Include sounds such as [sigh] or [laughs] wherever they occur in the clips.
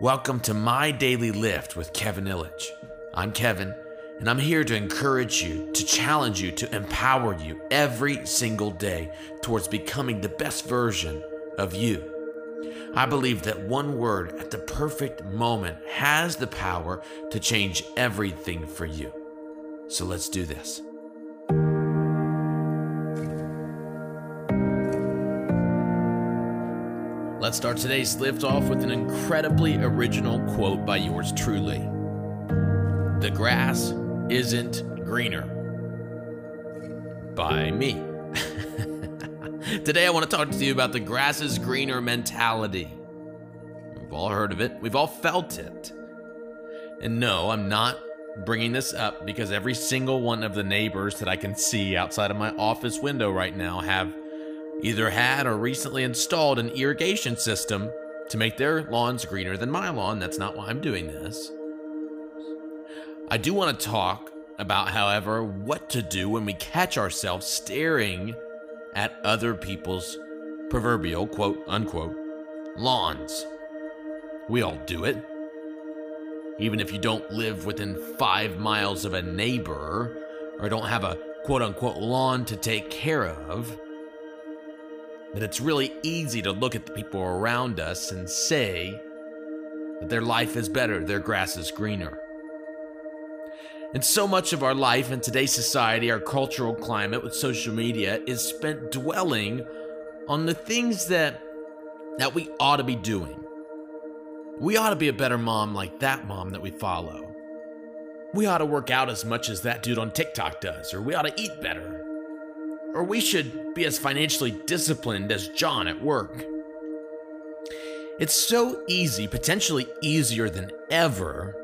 Welcome to My Daily Lift with Kevin Ilich. I'm Kevin, and I'm here to encourage you, to challenge you, to empower you every single day towards becoming the best version of you. I believe that one word at the perfect moment has the power to change everything for you. So let's do this. Let's start today's lift off with an incredibly original quote by yours truly. The grass isn't greener. By me. [laughs] Today, I want to talk to you about the grass is greener mentality. We've all heard of it, we've all felt it. And no, I'm not bringing this up because every single one of the neighbors that I can see outside of my office window right now have either had or recently installed an irrigation system to make their lawns greener than my lawn. That's not why I'm doing this. I do want to talk about, however, what to do when we catch ourselves staring at other people's proverbial quote unquote lawns. We all do it. Even if you don't live within five miles of a neighbor or don't have a quote unquote lawn to take care of, that it's really easy to look at the people around us and say that their life is better, their grass is greener. And so much of our life in today's society, our cultural climate with social media, is spent dwelling on the things that that we ought to be doing. We ought to be a better mom like that mom that we follow. We ought to work out as much as that dude on TikTok does, or we ought to eat better, or we should be as financially disciplined as John at work. It's so easy, potentially easier than ever,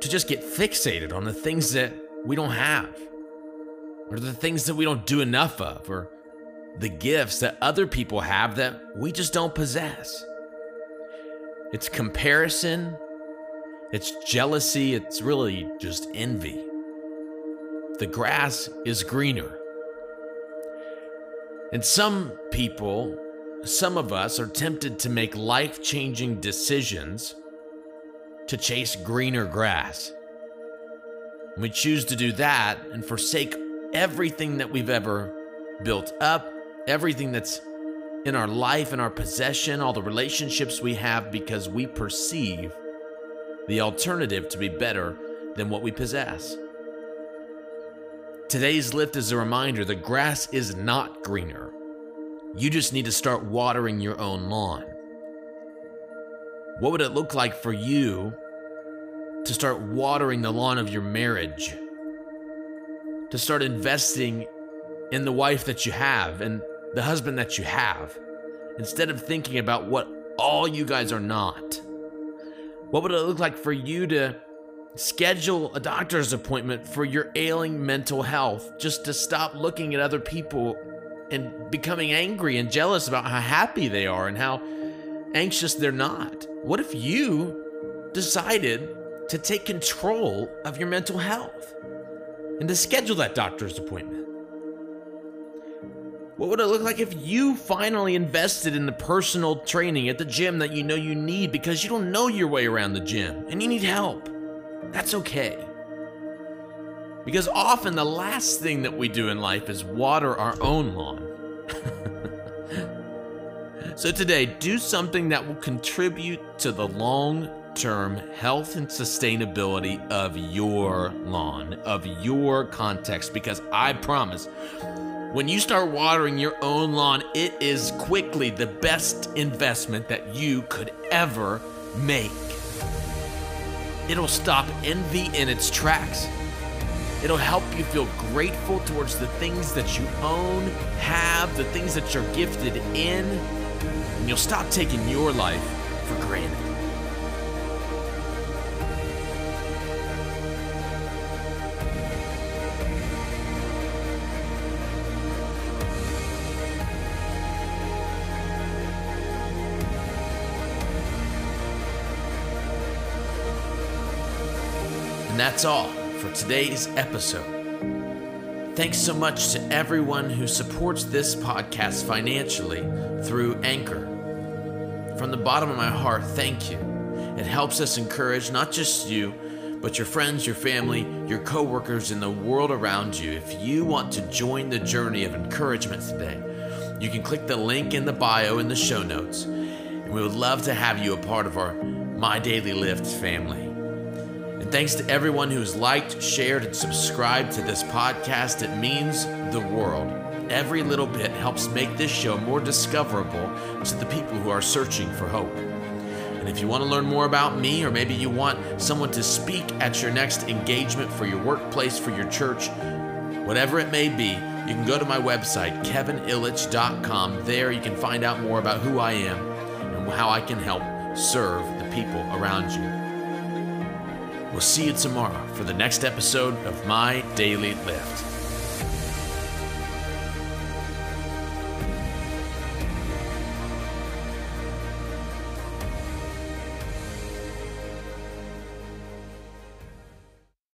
to just get fixated on the things that we don't have, or the things that we don't do enough of, or the gifts that other people have that we just don't possess. It's comparison, it's jealousy, it's really just envy. The grass is greener and some people, some of us, are tempted to make life changing decisions to chase greener grass. We choose to do that and forsake everything that we've ever built up, everything that's in our life, in our possession, all the relationships we have, because we perceive the alternative to be better than what we possess. Today's lift is a reminder the grass is not greener. You just need to start watering your own lawn. What would it look like for you to start watering the lawn of your marriage? To start investing in the wife that you have and the husband that you have, instead of thinking about what all you guys are not? What would it look like for you to Schedule a doctor's appointment for your ailing mental health just to stop looking at other people and becoming angry and jealous about how happy they are and how anxious they're not. What if you decided to take control of your mental health and to schedule that doctor's appointment? What would it look like if you finally invested in the personal training at the gym that you know you need because you don't know your way around the gym and you need help? That's okay. Because often the last thing that we do in life is water our own lawn. [laughs] so today, do something that will contribute to the long term health and sustainability of your lawn, of your context, because I promise when you start watering your own lawn, it is quickly the best investment that you could ever make. It'll stop envy in its tracks. It'll help you feel grateful towards the things that you own, have, the things that you're gifted in, and you'll stop taking your life for granted. That's all for today's episode. Thanks so much to everyone who supports this podcast financially through Anchor. From the bottom of my heart, thank you. It helps us encourage not just you, but your friends, your family, your coworkers, and the world around you. If you want to join the journey of encouragement today, you can click the link in the bio in the show notes. And we would love to have you a part of our My Daily Lift family. Thanks to everyone who's liked, shared, and subscribed to this podcast. It means the world. Every little bit helps make this show more discoverable to the people who are searching for hope. And if you want to learn more about me, or maybe you want someone to speak at your next engagement for your workplace, for your church, whatever it may be, you can go to my website, kevinilich.com. There you can find out more about who I am and how I can help serve the people around you. We'll see you tomorrow for the next episode of My Daily Lift.